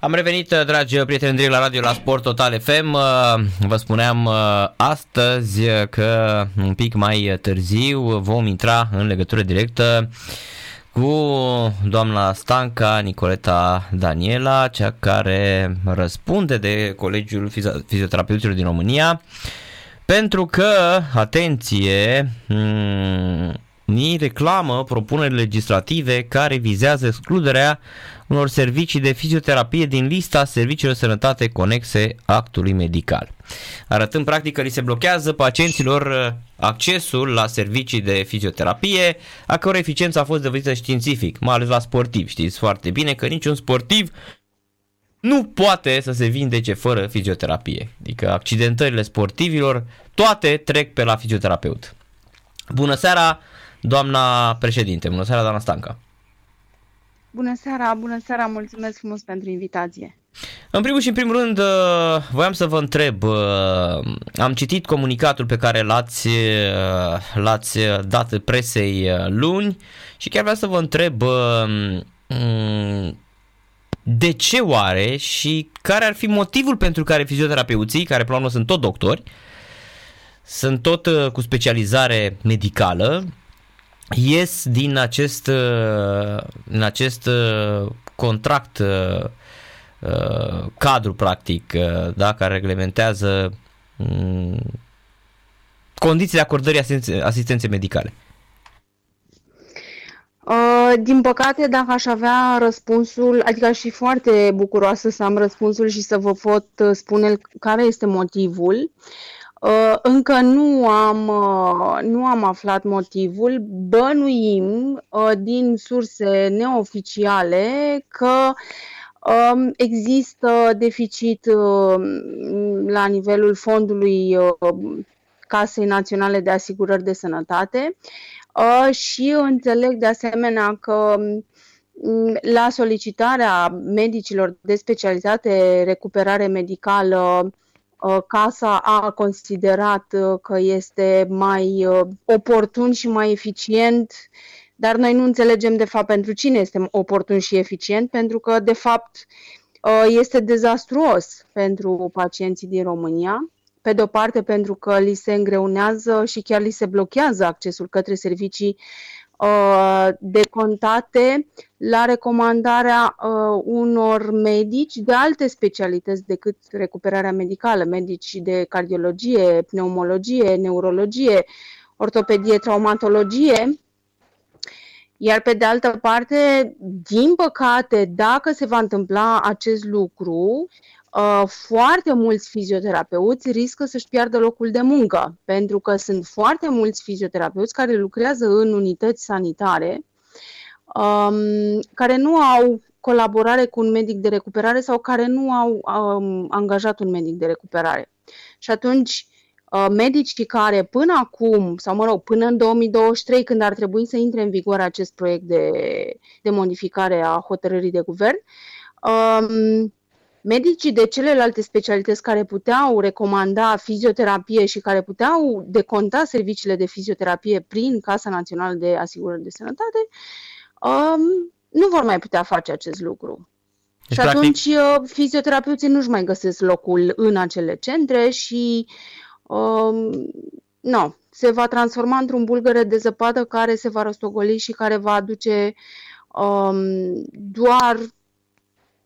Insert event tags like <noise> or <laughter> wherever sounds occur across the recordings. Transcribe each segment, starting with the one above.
Am revenit, dragi prieteni, direct la radio la Sport Total FM. Vă spuneam astăzi că un pic mai târziu vom intra în legătură directă cu doamna Stanca Nicoleta Daniela, cea care răspunde de Colegiul Fizioterapeuților din România, pentru că, atenție, ni reclamă propuneri legislative care vizează excluderea unor servicii de fizioterapie din lista serviciilor de sănătate conexe actului medical. Arătând practic că li se blochează pacienților uh, accesul la servicii de fizioterapie, a căror eficiență a fost dovedită științific, mai ales la sportiv. Știți foarte bine că niciun sportiv nu poate să se vindece fără fizioterapie. Adică accidentările sportivilor toate trec pe la fizioterapeut. Bună seara, doamna președinte, bună seara, doamna Stanca. Bună seara, bună seara, mulțumesc frumos pentru invitație. În primul și în primul rând, uh, voiam să vă întreb, uh, am citit comunicatul pe care l-ați, uh, l-ați dat presei luni și chiar vreau să vă întreb mm, de ce oare și care ar fi motivul pentru care fizioterapeuții, care până la urmă sunt tot doctori, sunt tot cu specializare medicală, ies din acest, uh, din acest uh, contract uh, cadru practic, da, care reglementează mm, condițiile acordării asistențe, asistențe medicale. din păcate, dacă aș avea răspunsul, adică aș fi foarte bucuroasă să am răspunsul și să vă pot spune care este motivul. Uh, Uh, încă nu am, uh, nu am aflat motivul. Bănuim uh, din surse neoficiale că um, există deficit la nivelul fondului Casei Naționale de Asigurări de Sănătate și înțeleg de asemenea că mm, la solicitarea medicilor de specialitate recuperare medicală Uh, casa a considerat uh, că este mai uh, oportun și mai eficient, dar noi nu înțelegem de fapt pentru cine este oportun și eficient, pentru că de fapt este dezastruos pentru pacienții din România. Pe de o parte pentru că li se îngreunează și chiar li se blochează accesul către servicii Uh, de contate la recomandarea uh, unor medici de alte specialități decât recuperarea medicală, medici de cardiologie, pneumologie, neurologie, ortopedie, traumatologie. Iar pe de altă parte, din păcate, dacă se va întâmpla acest lucru, Uh, foarte mulți fizioterapeuți riscă să-și piardă locul de muncă, pentru că sunt foarte mulți fizioterapeuți care lucrează în unități sanitare, um, care nu au colaborare cu un medic de recuperare sau care nu au um, angajat un medic de recuperare. Și atunci, uh, medicii care până acum, sau mă rog, până în 2023, când ar trebui să intre în vigoare acest proiect de, de modificare a hotărârii de guvern, um, medicii de celelalte specialități care puteau recomanda fizioterapie și care puteau deconta serviciile de fizioterapie prin Casa Națională de Asigurări de Sănătate, um, nu vor mai putea face acest lucru. Deci, și atunci practic... Uh, fizioterapeuții nu-și mai găsesc locul în acele centre și um, no, se va transforma într-un bulgăre de zăpadă care se va rostogoli și care va aduce um, doar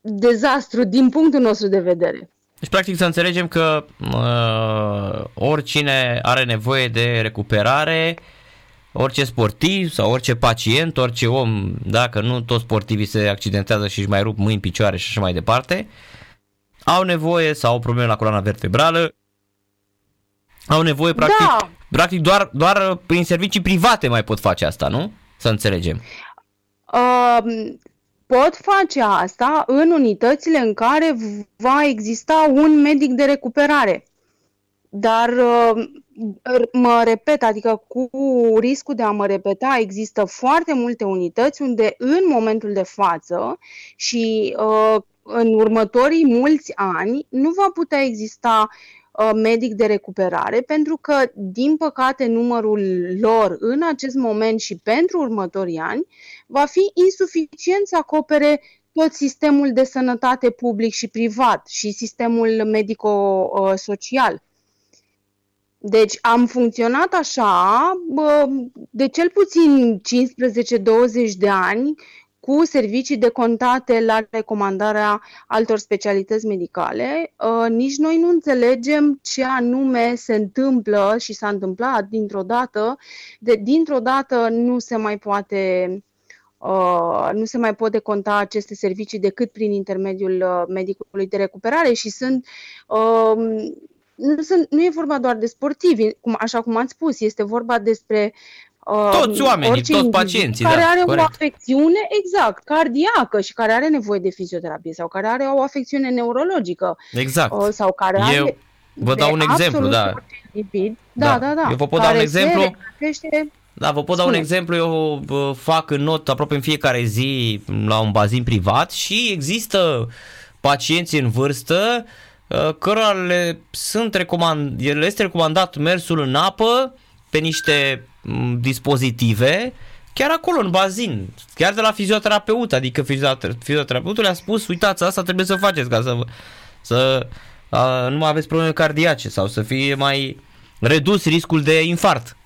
dezastru din punctul nostru de vedere. Deci, practic, să înțelegem că uh, oricine are nevoie de recuperare, orice sportiv sau orice pacient, orice om, dacă nu toți sportivii se accidentează și își mai rup mâini, picioare și așa mai departe, au nevoie sau au probleme la coloana vertebrală, au nevoie practic, da. practic doar, doar prin servicii private mai pot face asta, nu? Să înțelegem. Uh, pot face asta în unitățile în care va exista un medic de recuperare. Dar uh, mă repet, adică cu riscul de a mă repeta, există foarte multe unități unde în momentul de față și uh, în următorii mulți ani nu va putea exista Uh, medic de recuperare, pentru că, din păcate, numărul lor în acest moment și pentru următorii ani va fi insuficient să acopere tot sistemul de sănătate public și privat și sistemul medico-social. Deci am funcționat așa de cel puțin 15-20 de ani cu servicii de contate la recomandarea altor specialități medicale. Uh, nici noi nu înțelegem ce anume se întâmplă și s-a întâmplat dintr-o dată. De, dintr-o dată nu se mai poate Uh, nu se mai pot conta aceste servicii decât prin intermediul uh, medicului de recuperare și sunt uh, nu, sunt, nu e vorba doar de sportivi, cum, așa cum ați spus, este vorba despre uh, toți oamenii, toți pacienții. Care da, are corect. o afecțiune, exact, cardiacă și care are nevoie de fizioterapie sau care are o afecțiune neurologică. Exact. Uh, sau care Eu are vă dau un exemplu, da. Lipid. Da, da, da, da. Eu vă pot da un exemplu. Se da, vă pot da un exemplu, eu fac în not aproape în fiecare zi la un bazin privat și există pacienți în vârstă uh, cărora le, sunt recomand, le este recomandat mersul în apă pe niște mm, dispozitive chiar acolo în bazin, chiar de la fizioterapeut, adică fizioterapeutul le-a spus, uitați, asta trebuie să faceți ca să, să a, nu mai aveți probleme cardiace sau să fie mai redus riscul de infart.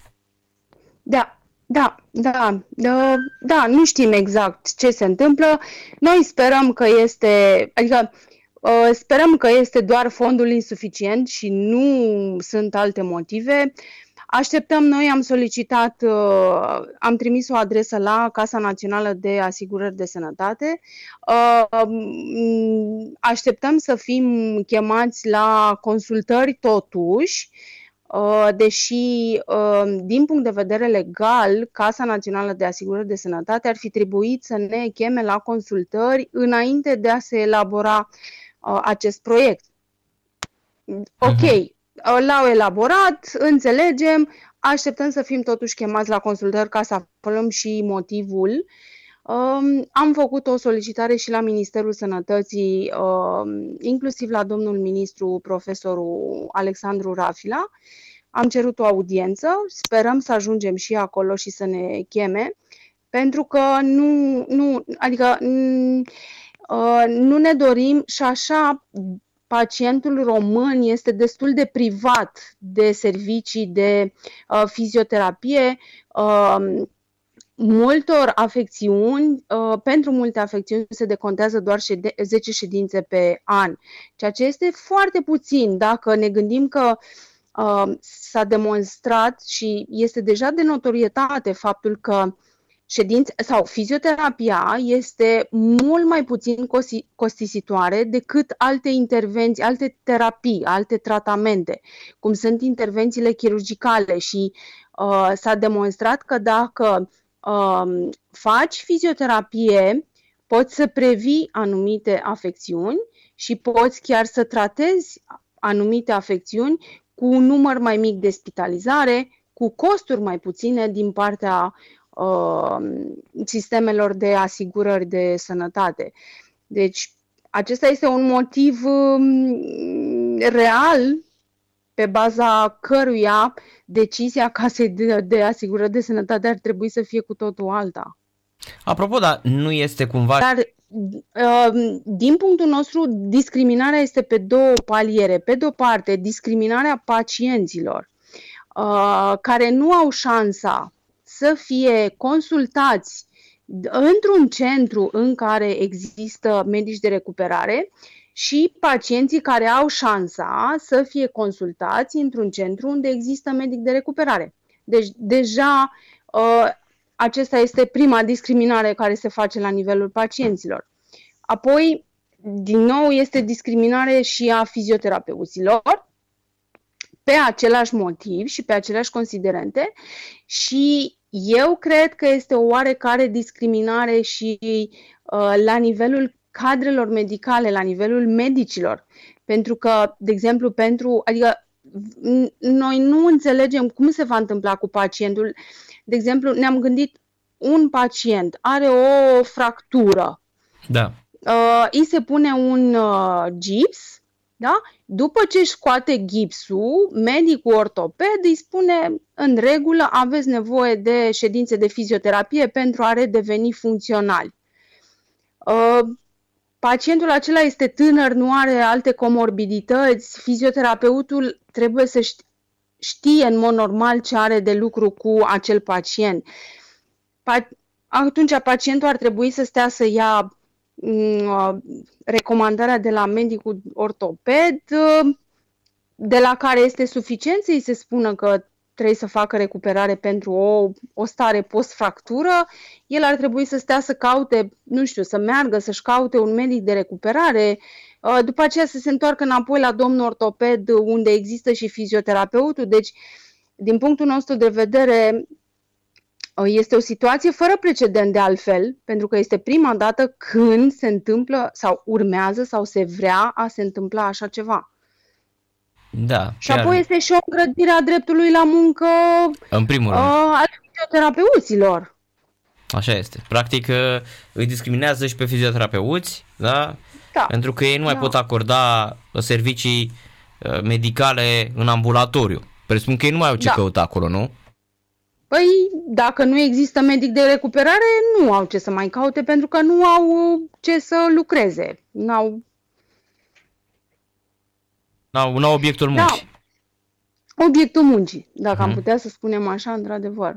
Da, da, da, da, da, nu știm exact ce se întâmplă. Noi sperăm că este, adică uh, sperăm că este doar fondul insuficient și nu sunt alte motive. Așteptăm, noi am solicitat, uh, am trimis o adresă la Casa Națională de Asigurări de Sănătate. Uh, așteptăm să fim chemați la consultări totuși, Uh, deși uh, din punct de vedere legal, Casa Națională de Asigurări de Sănătate ar fi trebuit să ne cheme la consultări înainte de a se elabora uh, acest proiect. Ok, uh-huh. l-au elaborat, înțelegem, așteptăm să fim totuși chemați la consultări ca să aflăm și motivul. Um, am făcut o solicitare și la Ministerul Sănătății, um, inclusiv la domnul ministru, profesorul Alexandru Rafila. Am cerut o audiență, sperăm să ajungem și acolo și să ne cheme, pentru că nu, nu adică uh, nu ne dorim și așa pacientul român este destul de privat de servicii de uh, fizioterapie. Uh, multor afecțiuni, uh, pentru multe afecțiuni se decontează doar 10 ședințe pe an, ceea ce este foarte puțin dacă ne gândim că uh, s-a demonstrat și este deja de notorietate faptul că ședințe sau fizioterapia este mult mai puțin costisitoare decât alte intervenții, alte terapii, alte tratamente, cum sunt intervențiile chirurgicale și uh, s-a demonstrat că dacă um, faci fizioterapie, poți să previi anumite afecțiuni și poți chiar să tratezi anumite afecțiuni cu un număr mai mic de spitalizare, cu costuri mai puține din partea uh, sistemelor de asigurări de sănătate. Deci, acesta este un motiv uh, real pe baza căruia decizia casei de, de asigurări de sănătate ar trebui să fie cu totul alta. Apropo, dar nu este cumva... Dar, uh, din punctul nostru, discriminarea este pe două paliere. Pe de o parte, discriminarea pacienților uh, care nu au șansa să fie consultați într-un centru în care există medici de recuperare și pacienții care au șansa să fie consultați într-un centru unde există medic de recuperare. Deci, deja, uh, acesta este prima discriminare care se face la nivelul pacienților. Apoi, din nou, este discriminare și a fizioterapeuților pe același motiv și pe aceleași considerente și eu cred că este o oarecare discriminare și uh, la nivelul cadrelor medicale, la nivelul medicilor. Pentru că, de exemplu, pentru, adică noi nu înțelegem cum se va întâmpla cu pacientul. De exemplu, ne-am gândit, un pacient are o fractură. Da. Uh, îi se pune un uh, gips, da? După ce își scoate gipsul, medicul ortoped îi spune în regulă aveți nevoie de ședințe de fizioterapie pentru a redeveni funcționali. Uh, pacientul acela este tânăr, nu are alte comorbidități, fizioterapeutul trebuie să știe în mod normal ce are de lucru cu acel pacient. Pa- atunci pacientul ar trebui să stea să ia mm, recomandarea de la medicul ortoped, de la care este suficient să-i se spună că trebuie să facă recuperare pentru o, o stare post-fractură, el ar trebui să stea să caute, nu știu, să meargă, să-și caute un medic de recuperare, uh, după aceea să se întoarcă înapoi la domnul ortoped unde există și fizioterapeutul. Deci, din punctul nostru de vedere, uh, este o situație fără precedent de altfel, pentru că este prima dată când se întâmplă sau urmează sau se vrea a se întâmpla așa ceva. Da. Și chiar... apoi este și o îngrădire a dreptului la muncă în primul rând. Uh, al fizioterapeuților. Așa este. Practic uh, îi discriminează și pe fizioterapeuți, da? da. Pentru că ei nu mai da. pot acorda uh, servicii medicale în ambulatoriu. Presupun că ei nu mai au ce da. căuta acolo, nu? Păi, dacă nu există medic de recuperare, nu au ce să mai caute pentru că nu au ce să lucreze. Nu au n-au, n-au obiectul da. muncii. Da. Obiectul muncii, dacă hmm. am mhm. putea să spunem așa, într-adevăr.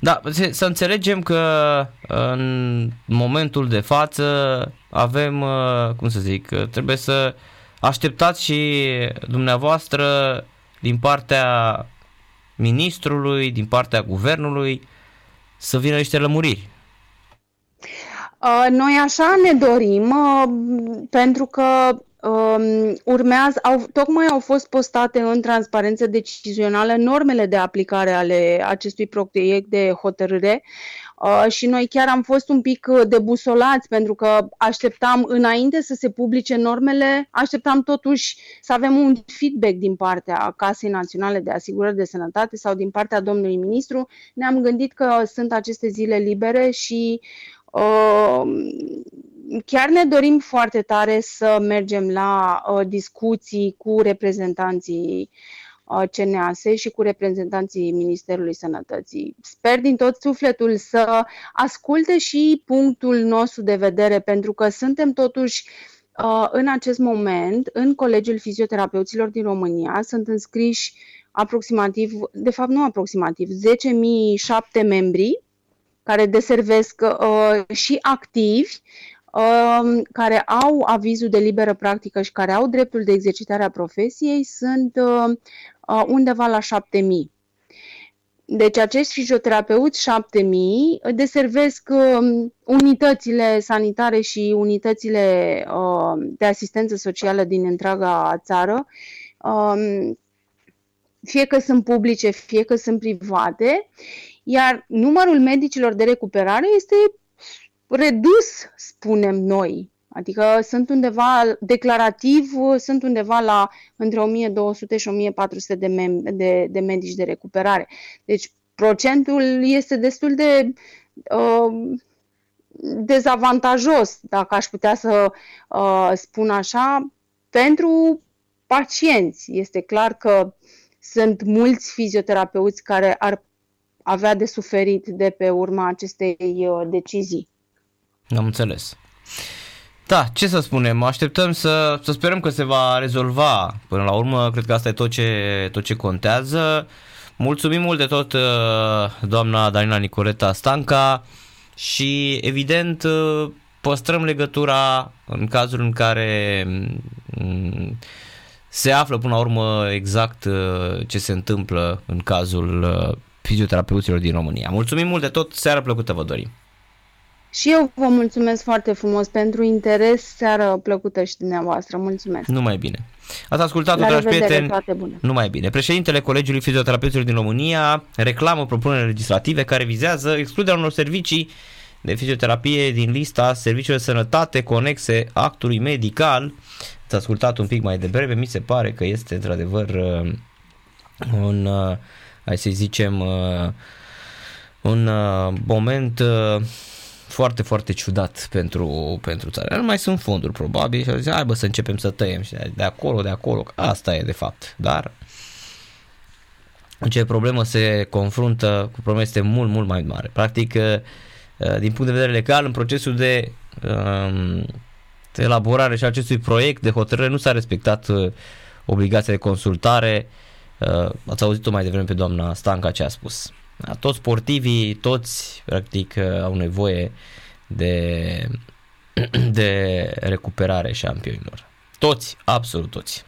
Da, să înțelegem că în momentul de față avem, cum să zic, trebuie să așteptați și dumneavoastră din partea ministrului, din partea guvernului să vină niște lămuriri. Noi așa ne dorim, pentru că um, urmează, au, tocmai au fost postate în transparență decizională normele de aplicare ale acestui proiect de hotărâre uh, și noi chiar am fost un pic debusolați pentru că așteptam înainte să se publice normele, așteptam totuși să avem un feedback din partea Casei Naționale de Asigurări de Sănătate sau din partea domnului ministru. Ne-am gândit că sunt aceste zile libere și uh, chiar ne dorim foarte tare să mergem la uh, discuții cu reprezentanții uh, CNAS și cu reprezentanții Ministerului Sănătății. Sper din tot sufletul să asculte și punctul nostru de vedere, pentru că suntem totuși uh, în acest moment în Colegiul Fizioterapeuților din România. Sunt înscriși aproximativ, de fapt nu aproximativ, 10.007 membri care deservesc uh, și activi Um, care au avizul de liberă practică și care au dreptul de exercitare a profesiei sunt uh, uh, undeva la 7000. Deci acești fizioterapeuți 7000 deservesc um, unitățile sanitare și unitățile uh, de asistență socială din întreaga țară, um, fie că sunt publice, fie că sunt private, iar numărul medicilor de recuperare este redus, spunem noi. Adică sunt undeva, declarativ, sunt undeva la între 1200 și 1400 de, mem- de, de medici de recuperare. Deci procentul este destul de uh, dezavantajos, dacă aș putea să uh, spun așa, pentru pacienți. Este clar că sunt mulți fizioterapeuți care ar avea de suferit de pe urma acestei uh, decizii. Am înțeles. Da, ce să spunem, așteptăm să, să sperăm că se va rezolva până la urmă, cred că asta e tot ce, tot ce contează. Mulțumim mult de tot uh, doamna Danila Nicoleta Stanca și evident uh, păstrăm legătura în cazul în care mm, se află până la urmă exact uh, ce se întâmplă în cazul fizioterapeuților din România. Mulțumim mult de tot, seară plăcută vă dorim! Și eu vă mulțumesc foarte frumos pentru interes. Seară plăcută și dumneavoastră. Mulțumesc. Numai bine. Ați ascultat, La dragi prieteni. Toate bune. Numai bine. Președintele Colegiului Fizioterapeuților din România reclamă propuneri legislative care vizează excluderea unor servicii de fizioterapie din lista serviciilor de sănătate conexe actului medical. Ați ascultat un pic mai devreme, mi se pare că este într-adevăr uh, un, uh, hai să zicem, uh, un moment foarte, foarte ciudat pentru, pentru țară. Nu mai sunt fonduri probabil și zice, hai bă să începem să tăiem și de acolo, de acolo, asta e de fapt, dar ce problemă se confruntă cu problema este mult, mult mai mare. Practic, uh, uh, din punct de vedere legal, în procesul de um, elaborare și acestui proiect de hotărâre nu s-a respectat uh, obligația de consultare. Uh, ați auzit-o mai devreme pe doamna Stanca ce a spus. Da, toți sportivii, toți practic uh, au nevoie de, <clears throat> de recuperare șampionilor. Toți, absolut toți.